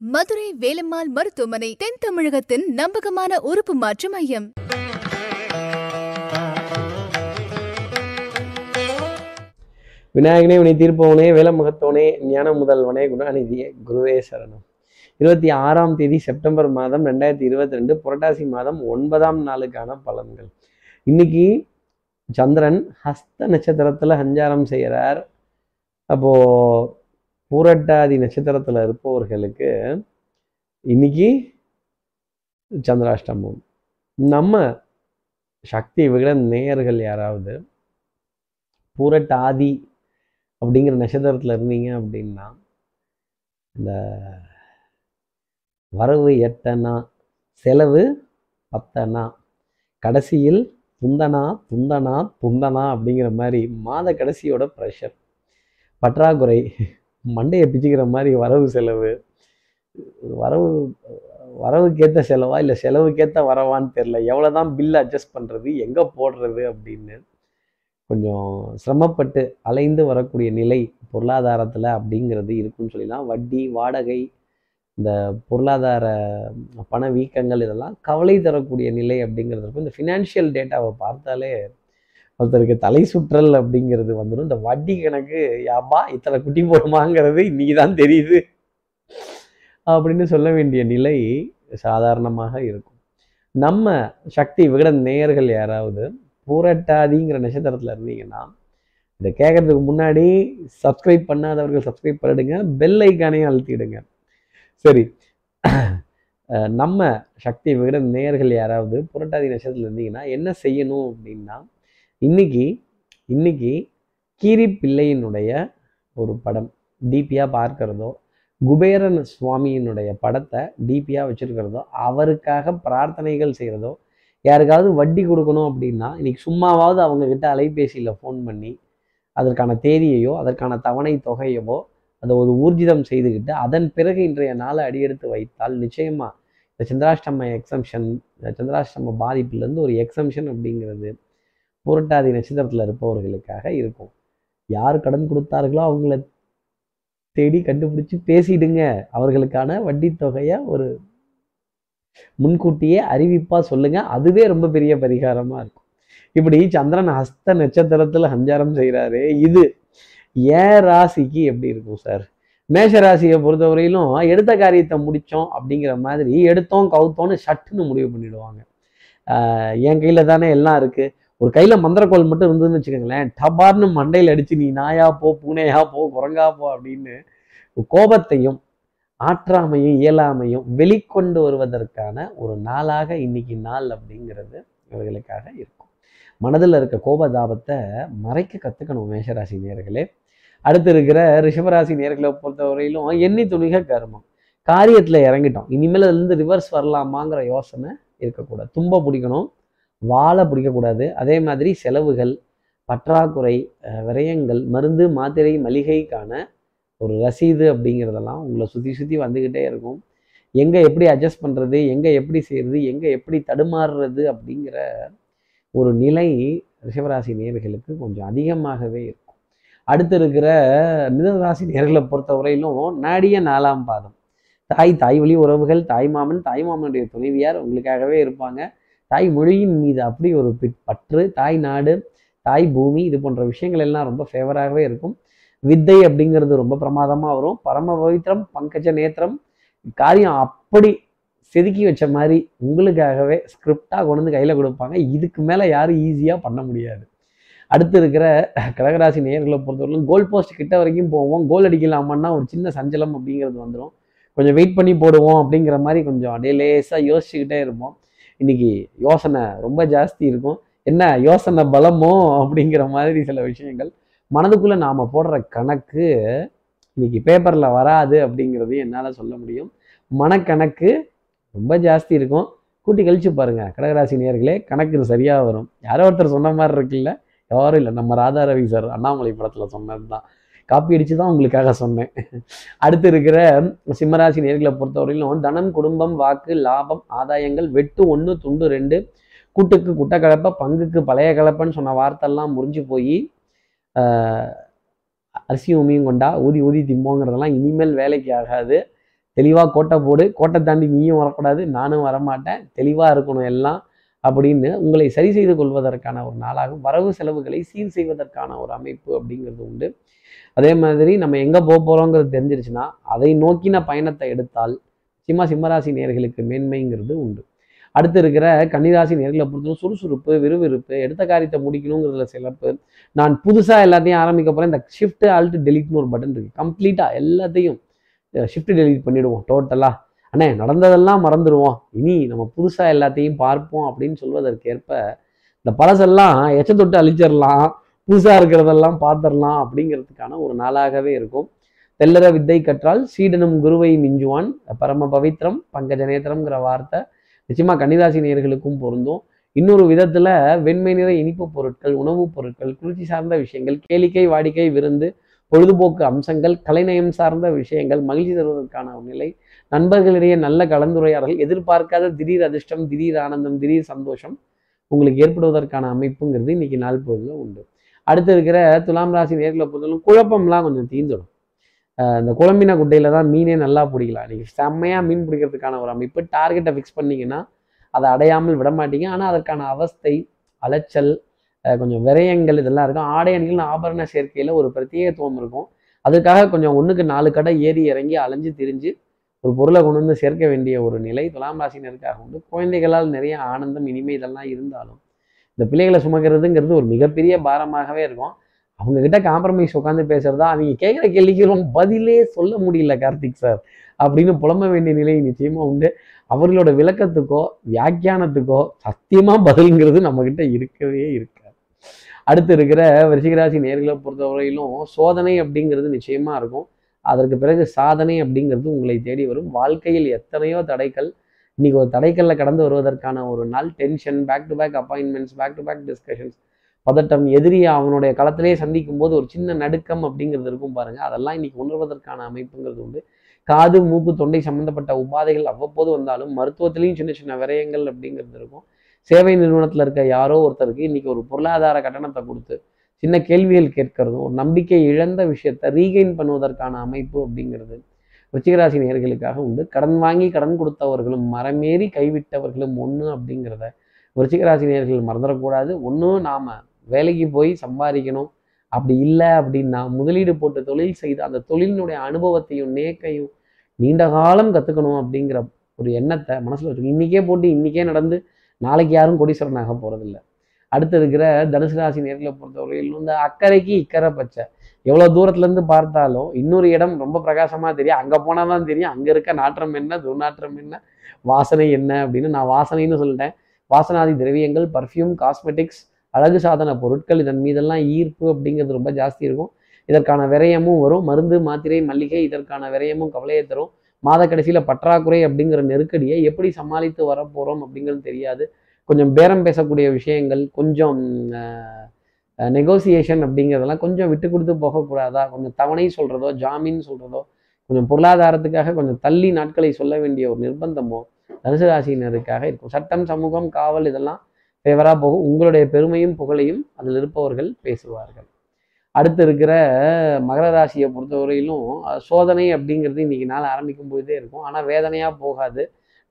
மதுரை வேலம்மாள் மருத்துவமனை தென் தமிழகத்தின் நம்பகமான உறுப்பு மாற்று மையம். விநாயகனே உனி தீர்ப்பவனே வேலமுகத்தவனே ஞான முதல்வனே குணாநிதியே குருவே சரணம். இருபத்தி ஆறாம் தேதி செப்டம்பர் மாதம் ரெண்டாயிரத்தி இருபத்தி ரெண்டு புரட்டாசி மாதம் ஒன்பதாம் நாளுக்கான பலன்கள். இன்னைக்கு சந்திரன் ஹஸ்த நட்சத்திரத்துல சஞ்சாரம் செய்கிறார். அப்போ பூரட்டாதி நட்சத்திரத்தில் இருப்பவர்களுக்கு இன்னைக்கு சந்திராஷ்டமம். நம்ம சக்தி விகிட நேயர்கள் யாராவது பூரட்டாதி அப்படிங்கிற நட்சத்திரத்தில் இருந்தீங்க அப்படின்னா இந்த வரவு எட்டனா செலவு பத்தனா கடைசியில் துந்தனா துந்தனா துந்தனா அப்படிங்கிற மாதிரி மாத கடைசியோட ப்ரெஷர் பற்றாக்குறை மண்டையை பிச்சுக்கிற மாதிரி வரவு செலவு. வரவு வரவுக்கேற்ற செலவா இல்லை செலவுக்கேற்ற வரவான்னு தெரில எவ்வளோ தான் பில் அட்ஜஸ்ட் பண்ணுறது எங்கே போடுறது அப்படின்னு கொஞ்சம் சிரமப்பட்டு அலைந்து வரக்கூடிய நிலை பொருளாதாரத்தில் அப்படிங்கிறது இருக்குன்னு சொல்லலாம். வட்டி வாடகை இந்த பொருளாதார பண வீக்கங்கள் இதெல்லாம் கவலை தரக்கூடிய நிலை அப்படிங்கிறது இருக்கும் இந்த ஃபினான்ஷியல் டேட்டாவை பார்த்தாலே ஒருத்தருக்கு தலை சுற்றல் அப்படிங்கிறது வந்துடும் இந்த வட்டி கணக்கு யாப்பா இத்தனை குட்டி போடுமாங்கிறது இன்னைக்கு தான் தெரியுது. அப்படின்னு சொல்ல வேண்டிய நிலை சாதாரணமாக இருக்கும். நம்ம சக்தி விகட நேயர்கள் யாராவது பூரட்டாதிங்கிற நட்சத்திரத்தில் இருந்தீங்கன்னா இதை கேட்கறதுக்கு முன்னாடி சப்ஸ்கிரைப் பண்ணாதவர்கள் சப்ஸ்கிரைப் பண்ணிடுங்க. பெல் ஐக்கானையும் அழுத்திடுங்க. சரி. நம்ம சக்தி விகட நேயர்கள் யாராவது புரட்டாதி நட்சத்திரத்தில் இருந்தீங்கன்னா என்ன செய்யணும் அப்படின்னா இன்னைக்கு இன்னைக்கு கீரி பிள்ளையினுடைய ஒரு படம். டிபியாக பார்க்கிறதோ குபேரன் சுவாமியினுடைய படத்தை டிபியாக வச்சுருக்கிறதோ அவருக்காக பிரார்த்தனைகள் செய்கிறதோ யாருக்காவது வட்டி கொடுக்கணும் அப்படின்னா இன்னைக்கு சும்மாவாவது அவங்க கிட்ட அலைபேசியில் ஃபோன் பண்ணி அதற்கான தேதியையோ அதற்கான தவணை தொகையவோ அதை ஒரு ஊர்ஜிதம் செய்துக்கிட்டு அதன் பிறகு இன்றைய நாளை அடியெடுத்து வைத்தால் நிச்சயமாக இந்த சந்திராஷ்டம எக்ஸம்ஷன் இந்த சந்திராஷ்டம பாதிப்புலேருந்து ஒரு எக்ஸம்ஷன் அப்படிங்கிறது புரட்டாதி நட்சத்திரத்தில் இருப்பவர்களுக்காக இருக்கும். யார் கடன் கொடுத்தார்களோ அவங்கள தேடி கண்டுபிடிச்சி பேசிடுங்க. அவர்களுக்கான வட்டி தொகையை ஒரு முன்கூட்டியே அறிவிப்பா சொல்லுங்க. அதுவே ரொம்ப பெரிய பரிகாரமா இருக்கும். இப்படி சந்திரன் ஹஸ்த நட்சத்திரத்துல சஞ்சாரம் செய்கிறாரு இது ஏன் ராசிக்கு எப்படி இருக்கும் சார்? மேஷ ராசியை பொறுத்தவரையிலும் எடுத்த காரியத்தை முடித்தோம் அப்படிங்கிற மாதிரி எடுத்தோம் கவுத்தோன்னு சட்டுன்னு முடிவு பண்ணிடுவாங்க. என் கையில் தானே எல்லாம் இருக்கு. ஒரு கையில மந்திரக்கோள் மட்டும் இருந்ததுன்னு வச்சுக்கோங்களேன் டபார்னு மண்டையில் அடிச்சு நீ நாயா போ பூனையா போ குரங்கா போ அப்படின்னு கோபத்தையும் ஆற்றாமையும் இயலாமையும் வெளிக்கொண்டு வருவதற்கான ஒரு நாளாக இன்னைக்கு நாள் அப்படிங்கிறது இவர்களுக்காக இருக்கும். மனதில் இருக்க கோபதாபத்தை மறைக்க கற்றுக்கணும் மேஷராசி நேர்களே அடுத்து இருக்கிற ரிஷபராசி நேர்களை பொறுத்தவரையிலும் எண்ணி துணிக கர்மம். காரியத்தில் இறங்கிட்டோம். இனிமேல் அதுலேருந்து ரிவர்ஸ் வரலாமாங்கிற யோசனை இருக்கக்கூடாது. தும்ப பிடிக்கணும். வாழை பிடிக்கக்கூடாது. அதே மாதிரி செலவுகள் பற்றாக்குறை விரயங்கள் மருந்து மாத்திரை மளிகைக்கான ஒரு ரசீது அப்படிங்கிறதெல்லாம் உங்களை சுற்றி சுற்றி வந்துக்கிட்டே இருக்கும். எங்கே எப்படி அட்ஜஸ்ட் பண்ணுறது எங்கே எப்படி செய்கிறது எங்கே எப்படி தடுமாறுறது அப்படிங்கிற ஒரு நிலை ரிஷபராசி நேர்களுக்கு கொஞ்சம் அதிகமாகவே இருக்கும். அடுத்து இருக்கிற மிதனராசி நேர்களை பொறுத்தவரையிலும் நாடிய நாலாம் பாதம். தாய் தாய் வழி உறவுகள் தாய் மாமன் தாய் மாமனுடைய துணைவியார் உங்களுக்காகவே இருப்பாங்க. தாய் மொழியின் மீது அப்படி ஒரு பற்று தாய் நாடு தாய் பூமி இது போன்ற விஷயங்கள் எல்லாம் ரொம்ப ஃபேவராகவே இருக்கும். வித்தை அப்படிங்கிறது ரொம்ப பிரமாதமாக வரும். பரம பவித்திரம் பங்கஜ நேத்திரம் காரியம் அப்படி செதுக்கி வச்ச மாதிரி உங்களுக்காகவே ஸ்கிரிப்டாக கொண்டு வந்து கையில் கொடுப்பாங்க. இதுக்கு மேலே யாரும் ஈஸியாக பண்ண முடியாது. அடுத்து இருக்கிற கடகராசி நேர்களை பொறுத்தவரைக்கும் கோல் போஸ்ட் கிட்ட வரைக்கும் போவோம். கோல் அடிக்கலாமான்னா ஒரு சின்ன சஞ்சலம் அப்படிங்கிறது வந்துடும் கொஞ்சம் வெயிட் பண்ணி போடுவோம் அப்படிங்கிற மாதிரி கொஞ்சம் அப்படியே லேசாக யோசிச்சுக்கிட்டே இருப்போம். இன்னைக்கு யோசனை ரொம்ப ஜாஸ்தி இருக்கும். என்ன யோசனை பலமோ அப்படிங்கிற மாதிரி சில விஷயங்கள். மனதுக்குள்ளே நாம் போடுற கணக்கு இன்னைக்கு பேப்பரில் வராது அப்படிங்கிறதையும் என்னால் சொல்ல முடியும். மனக்கணக்கு ரொம்ப ஜாஸ்தி இருக்கும். கூட்டி கழிச்சு பாருங்க கடகராசி நேர்களே கணக்கு சரியாக வரும். யாரோ ஒருத்தர் சொன்ன மாதிரி இருக்குல்ல? யாரும் இல்லை. நம்ம ராதா ரவி சார் அண்ணாமலை படத்தில் சொன்னது தான் காப்பி அடித்து தான் உங்களுக்காக சொன்னேன். அடுத்து இருக்கிற சிம்மராசி நேர்களை பொறுத்தவரையிலும் தனம் குடும்பம் வாக்கு லாபம் ஆதாயங்கள் வெட்டு ஒன்று துண்டு ரெண்டு கூட்டுக்கு குட்டை கலப்பை பங்குக்கு பழைய கலப்பைன்னு சொன்ன வார்த்தைலாம் முறிஞ்சு போய் அரிசி உமியும் கொண்டா ஊதி ஊதி திம்போங்கிறதெல்லாம் இனிமேல் வேலைக்கு ஆகாது. தெளிவாக கோட்டை போடு. கோட்டை தாண்டி நீயும் வரக்கூடாது. நானும் வரமாட்டேன். தெளிவாக இருக்கணும் எல்லாம். அப்படின்னு உங்களை சரி செய்து கொள்வதற்கான ஒரு நாளாகும். வரவு செலவுகளை சீர் செய்வதற்கான ஒரு அமைப்பு அப்படிங்கிறது உண்டு. அதே மாதிரி நம்ம எங்கே போக போகிறோங்கிறது தெரிஞ்சிருச்சுன்னா அதை நோக்கின பயணத்தை எடுத்தால் சிம்ம சிம்மராசி நேர்களுக்கு மேன்மைங்கிறது உண்டு. அடுத்து இருக்கிற கன்னிராசி நேர்களை பொறுத்தவரை சுறுசுறுப்பு விறுவிறுப்பு எடுத்த காரியத்தை முடிக்கணுங்கிறதுல சிறப்பு. நான் புதுசாக எல்லாத்தையும் ஆரம்பிக்க போகிறேன் இந்த ஷிஃப்ட் ஆல்ட் டெலிட்னு ஒரு பட்டன் இருக்குது கம்ப்ளீட்டாக எல்லாத்தையும் ஷிஃப்ட் டெலிட் பண்ணிவிடுவோம் டோட்டலாக அண்ணே நடந்ததெல்லாம் மறந்துடுவோம். இனி நம்ம புதுசாக எல்லாத்தையும் பார்ப்போம் அப்படின்னு சொல்வதற்கேற்ப இந்த பழசெல்லாம் எச்ச தொட்டு அழிச்சிடலாம் புதுசாக இருக்கிறதெல்லாம் பார்த்துடலாம் அப்படிங்கிறதுக்கான ஒரு நாளாகவே இருக்கும். தெல்லற வித்தை கற்றால் சீடனும் குருவை மிஞ்சுவான். பரம பவித்ரம் பங்கஜ நேத்திரம்ங்கிற வார்த்தை நிச்சயமாக கன்னிராசி நேர்களுக்கும் பொருந்தும். இன்னொரு விதத்தில் வெண்மை நிற இனிப்பு பொருட்கள் உணவுப் பொருட்கள் குளிர்ச்சி சார்ந்த விஷயங்கள் கேளிக்கை வாடிக்கை விருந்து பொழுதுபோக்கு அம்சங்கள் கலைநயம் சார்ந்த விஷயங்கள் மகிழ்ச்சி தருவதற்கான ஒரு நிலை நண்பர்களிடையே நல்ல கலந்துரையாடல் எதிர்பார்க்காத திடீர் அதிர்ஷ்டம் திடீர் ஆனந்தம் திடீர் சந்தோஷம் உங்களுக்கு ஏற்படுவதற்கான அமைப்புங்கிறது இன்னைக்கு நாள் பொழுதுல உண்டு. அடுத்து இருக்கிற துலாம் ராசி நேர்களை பொறுத்தவரைக்கும் குழப்பம்லாம் கொஞ்சம் தீந்துடும். இந்த குழம்பின குட்டையில தான் மீனே நல்லா பிடிக்கலாம். நீங்கள் செம்மையாக மீன் பிடிக்கிறதுக்கான ஒரு அமைப்பு டார்கெட்டை ஃபிக்ஸ் பண்ணீங்கன்னா அதை அடையாமல் விட மாட்டீங்க. ஆனால் அதற்கான அவஸ்தை அலைச்சல் கொஞ்சம் விரயங்கள் இதெல்லாம் இருக்கும். ஆடை அணிகள் ஆபரண சேர்க்கையில் ஒரு பிரத்யேகத்துவம் இருக்கும். அதுக்காக கொஞ்சம் ஒன்றுக்கு நாலு கடை ஏறி இறங்கி அலைஞ்சு திரிஞ்சு ஒரு பொருளை கொண்டு வந்து சேர்க்க வேண்டிய ஒரு நிலை துலாம் ராசினருக்காக உண்டு. குழந்தைகளால் நிறைய ஆனந்தம் இனிமை இதெல்லாம் இருந்தாலும் இந்த பிள்ளைகளை சுமக்கிறதுங்கிறது ஒரு மிகப்பெரிய பாரமாகவே இருக்கும். அவங்க கிட்ட காம்ப்ரமைஸ் உட்காந்து பேசுறதா அவங்க கேட்குற கேள்விக்கு ரொம்ப பதிலே சொல்ல முடியல கார்த்திக் சார் அப்படின்னு புலம்ப வேண்டிய நிலை நிச்சயமா உண்டு. அவர்களோட விளக்கத்துக்கோ வியாக்கியானத்துக்கோ சத்தியமா பதில்ங்கிறது நம்ம கிட்ட இருக்கவே இருக்கு அடுத்து இருக்கிற விருச்சிகராசி நேர்களை பொறுத்தவரையிலும் சோதனை அப்படிங்கிறது நிச்சயமா இருக்கும். அதற்கு பிறகு சாதனை அப்படிங்கிறது உங்களை தேடி வரும். வாழ்க்கையில் எத்தனையோ தடைகள் இன்னைக்கு ஒரு தடைக்கல்ல கடந்து வருவதற்கான ஒரு நாள் tension back to back appointments back to back discussions பதட்டம் எதிரியை அவனுடைய களத்திலே சந்திக்கும் போது ஒரு சின்ன நடுக்கம் அப்படிங்கிறது இருக்கும் பாருங்க. அதெல்லாம் இன்னைக்கு உணர்வதற்கான அமைப்புங்கிறது உண்டு. காது மூக்கு தொண்டை சம்பந்தப்பட்ட உபாதைகள் அவ்வப்போது வந்தாலும் மருத்துவத்திலையும் சின்ன சின்ன விரயங்கள் அப்படிங்கிறது இருக்கும். சேவை நிறுவனத்தில் இருக்க யாரோ ஒருத்தருக்கு இன்னைக்கு ஒரு பொருளாதார கட்டணத்தை கொடுத்து சின்ன கேள்விகள் கேட்கறதும் ஒரு நம்பிக்கை இழந்த விஷயத்தை ரீகெயின் பண்ணுவதற்கான அமைப்பு அப்படிங்கிறது ரிச்சிகராசி நேர்களுக்காக உண்டு. கடன் வாங்கி கடன் கொடுத்தவர்களும் மரமேறி கைவிட்டவர்களும் ஒன்று அப்படிங்கிறத ரிச்சிகராசி நேர்கள் மறந்துடக்கூடாது. ஒன்றும் நாம் வேலைக்கு போய் சம்பாதிக்கணும். அப்படி இல்லை அப்படின்னா முதலீடு போட்டு தொழில் செய்து அந்த தொழிலினுடைய அனுபவத்தையும் நேக்கையும் நீண்ட காலம் கற்றுக்கணும் அப்படிங்கிற ஒரு எண்ணத்தை மனசில் வச்சுக்கணும். இன்றைக்கே போட்டு இன்றைக்கே நடந்து நாளைக்கு யாரும் கொடிசரனாக போகிறதில்ல அடுத்து இருக்கிற தனுசு ராசி நேரில் பொறுத்தவரையில் இந்த அக்கறைக்கு இக்கரை பச்சை. எவ்வளோ தூரத்துலேருந்து பார்த்தாலும் இன்னொரு இடம் ரொம்ப பிரகாசமாக தெரியும். அங்கே போனால் தான் தெரியும். அங்கே இருக்க நாற்றம் என்ன? துர்நாற்றம் என்ன? வாசனை என்ன? அப்படின்னு நான் வாசனைன்னு சொல்லிட்டேன். வாசனாதி திரவியங்கள் பர்ஃப்யூம் காஸ்மெட்டிக்ஸ் அழகு சாதன பொருட்கள் இதன் மீதெல்லாம் ஈர்ப்பு அப்படிங்கிறது ரொம்ப ஜாஸ்தி இருக்கும். இதற்கான விரயமும் வரும். மருந்து மாத்திரை மல்லிகை இதற்கான விரயமும் கவலையை தரும். மாத கடைசியில் பற்றாக்குறை அப்படிங்கிற நெருக்கடியை எப்படி சமாளித்து வரப்போகிறோம் அப்படிங்கிறது தெரியாது. கொஞ்சம் பேரம் பேசக்கூடிய விஷயங்கள் கொஞ்சம் நெகோசியேஷன் அப்படிங்கிறதெல்லாம் கொஞ்சம் விட்டு கொடுத்து போகக்கூடாதா? கொஞ்சம் தவணை சொல்கிறதோ ஜாமீன் சொல்கிறதோ கொஞ்சம் பொருளாதாரத்துக்காக கொஞ்சம் தள்ளி நாட்களை சொல்ல வேண்டிய ஒரு நிர்பந்தமோ தனுசு ராசியினருக்காக இருக்கும். சட்டம் சமூகம் காவல் இதெல்லாம் ஃபேவராக போகும். உங்களுடைய பெருமையும் புகழையும் அதில் இருப்பவர்கள் பேசுவார்கள். அடுத்து இருக்கிற மகர ராசியை பொறுத்தவரையிலும் சோதனை அப்படிங்கிறது இன்னைக்கு நாள் ஆரம்பிக்கும் போதே இருக்கும். ஆனால் வேதனையாக போகாது.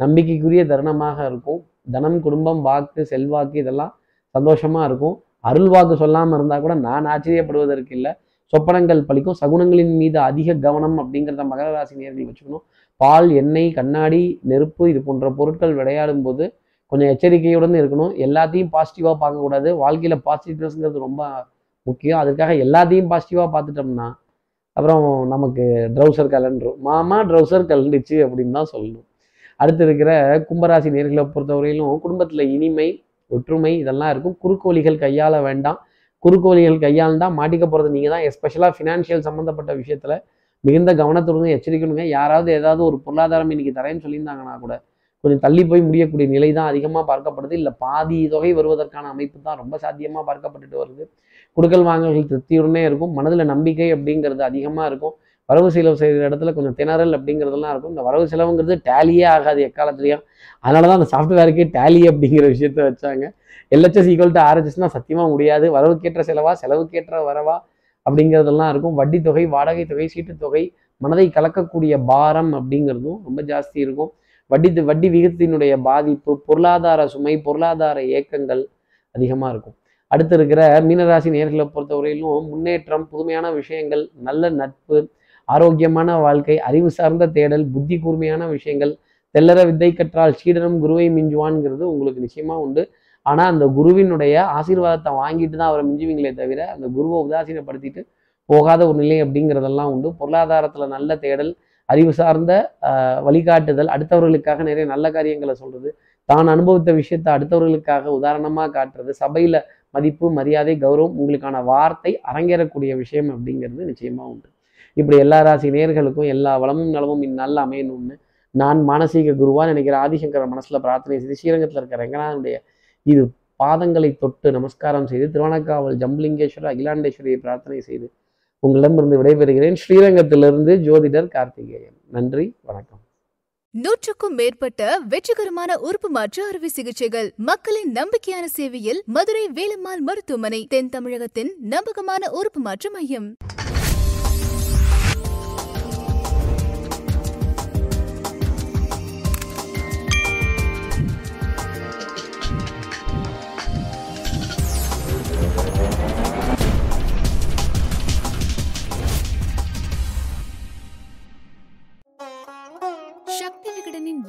நம்பிக்கைக்குரிய தருணமாக இருக்கும். தனம் குடும்பம் வாக்கு செல்வாக்கு இதெல்லாம் சந்தோஷமாக இருக்கும். அருள் வாக்கு சொல்லாமல் இருந்தால் கூட நான் ஆச்சரியப்படுவதற்கு இல்லை. சொப்பனங்கள் பழிக்கும். சகுனங்களின் மீது அதிக கவனம் அப்படிங்கிறத மகர ராசி நேர்களை வச்சுக்கணும். பால் எண்ணெய் கண்ணாடி நெருப்பு இது போன்ற பொருட்கள் விளையாடும் போது கொஞ்சம் எச்சரிக்கையுடன் இருக்கணும். எல்லாத்தையும் பாசிட்டிவாக பார்க்கக்கூடாது. வாழ்க்கையில் பாசிட்டிவ்னஸ்ங்கிறது ரொம்ப முக்கியம். அதுக்காக எல்லாத்தையும் பாசிட்டிவாக பார்த்துட்டோம்னா அப்புறம் நமக்கு ட்ரௌசர் கலண்டரும் மாமா ட்ரௌசர் கலண்டுச்சு அப்படின்னு தான் சொல்லணும். அடுத்து இருக்கிற கும்பராசி நேர்களை பொறுத்தவரையிலும் குடும்பத்தில் இனிமை ஒற்றுமை இதெல்லாம் இருக்கும். குறுக்கோழிகள் கையாள வேண்டாம். குறுக்கோழிகள் கையாண்டா மாட்டிக்க போகிறது நீங்கள் தான். எஸ்பெஷலாக ஃபினான்ஷியல் சம்மந்தப்பட்ட விஷயத்தில் மிகுந்த கவனத்துடன் எச்சரிக்கணுங்க யாராவது ஏதாவது ஒரு பொருளாதாரம் இன்னைக்கு தரேன்னு சொல்லியிருந்தாங்கன்னா கூட கொஞ்சம் தள்ளி போய் முடியக்கூடிய நிலை தான் அதிகமாக பார்க்கப்படுது. இல்லை பாதி தொகை வருவதற்கான அமைப்பு தான் ரொம்ப சாத்தியமாக பார்க்கப்பட்டுட்டு வருது. குடுக்கல் வாங்கல்கள் திருப்தியுடனே இருக்கும். மனதில் நம்பிக்கை அப்படிங்கிறது அதிகமாக இருக்கும். வரவு செலவு செய்கிற இடத்துல கொஞ்சம் திணறல் அப்படிங்கிறதெல்லாம் இருக்கும். இந்த வரவு செலவுங்கிறது டேலியே ஆகாது எக்காலத்துலேயும். அதனால தான் அந்த சாஃப்ட்வேருக்கே டேலி அப்படிங்கிற விஷயத்த வச்சாங்க. எல்ஹெச்எஸ் ஈக்குவல் டு ஆர்ஹெச்எஸ்னா சத்தியமாக முடியாது. வரவுக்கேற்ற செலவா செலவுக்கேற்ற வரவா அப்படிங்கிறதெல்லாம் இருக்கும். வட்டி தொகை வாடகை தொகை சீட்டுத் தொகை மனதை கலக்கக்கூடிய பாரம் அப்படிங்கிறதும் ரொம்ப ஜாஸ்தி இருக்கும். வட்டி வட்டி விகிதத்தினுடைய பாதிப்பு பொருளாதார சுமை பொருளாதார இயக்கங்கள் அதிகமாக இருக்கும். அடுத்து இருக்கிற மீனராசி நேர்களை பொறுத்தவரையிலும் முன்னேற்றம் புதுமையான விஷயங்கள் நல்ல நட்பு ஆரோக்கியமான வாழ்க்கை அறிவு சார்ந்த தேடல் புத்தி கூர்மையான விஷயங்கள் தெல்லற வித்தை கற்றால் சீடனும் குருவை மிஞ்சுவான்ங்கிறது உங்களுக்கு நிச்சயமா உண்டு. ஆனால் அந்த குருவினுடைய ஆசீர்வாதத்தை வாங்கிட்டு தான் அவரை மிஞ்சுவீங்களே தவிர அந்த குருவை உதாசீனப்படுத்திட்டு போகாத ஒரு நிலை அப்படிங்கிறதெல்லாம் உண்டு. பொருளாதாரத்தில் நல்ல தேடல் அறிவு சார்ந்த வழிகாட்டுதல் அடுத்தவர்களுக்காக நிறைய நல்ல காரியங்களை சொல்றது தான் அனுபவித்த விஷயத்தை அடுத்தவர்களுக்காக உதாரணமாக காட்டுறது சபையில் மதிப்பு மரியாதை கௌரவம் உங்களுக்கான வார்த்தை அரங்கேறக்கூடிய விஷயம் அப்படிங்கிறது நிச்சயமா உண்டு. இப்படி எல்லா ராசி நேர்களுக்கும் எல்லா வளமும் நலமும் இந்நாள் அமையணும்னு நான் மானசீக குருவா நினைக்கிற ஆதிசங்கர மனசுல பிரார்த்தனை செய்து ஸ்ரீரங்கத்தில் இருக்கிற ரங்கநாதனுடைய இது பாதங்களை தொட்டு நமஸ்காரம் செய்து திருவணக்காவல் ஜம்புலிங்கேஸ்வரர் அகிலாண்டேஸ்வரியை பிரார்த்தனை செய்து உங்களிடமிருந்து விடைபெறுகிறேன். ஸ்ரீரங்கத்திலிருந்து ஜோதிடர் கார்த்திகேயன். நன்றி வணக்கம். நூற்றுக்கும் மேற்பட்ட வெற்றிகரமான உறுப்பு மாற்று அறுவை சிகிச்சைகள் மக்களின் நம்பிக்கையான சேவையில் மதுரை வேலம்மாள் மருத்துவமனை தென் தமிழகத்தின் நம்பகமான உறுப்பு மாற்று மையம்.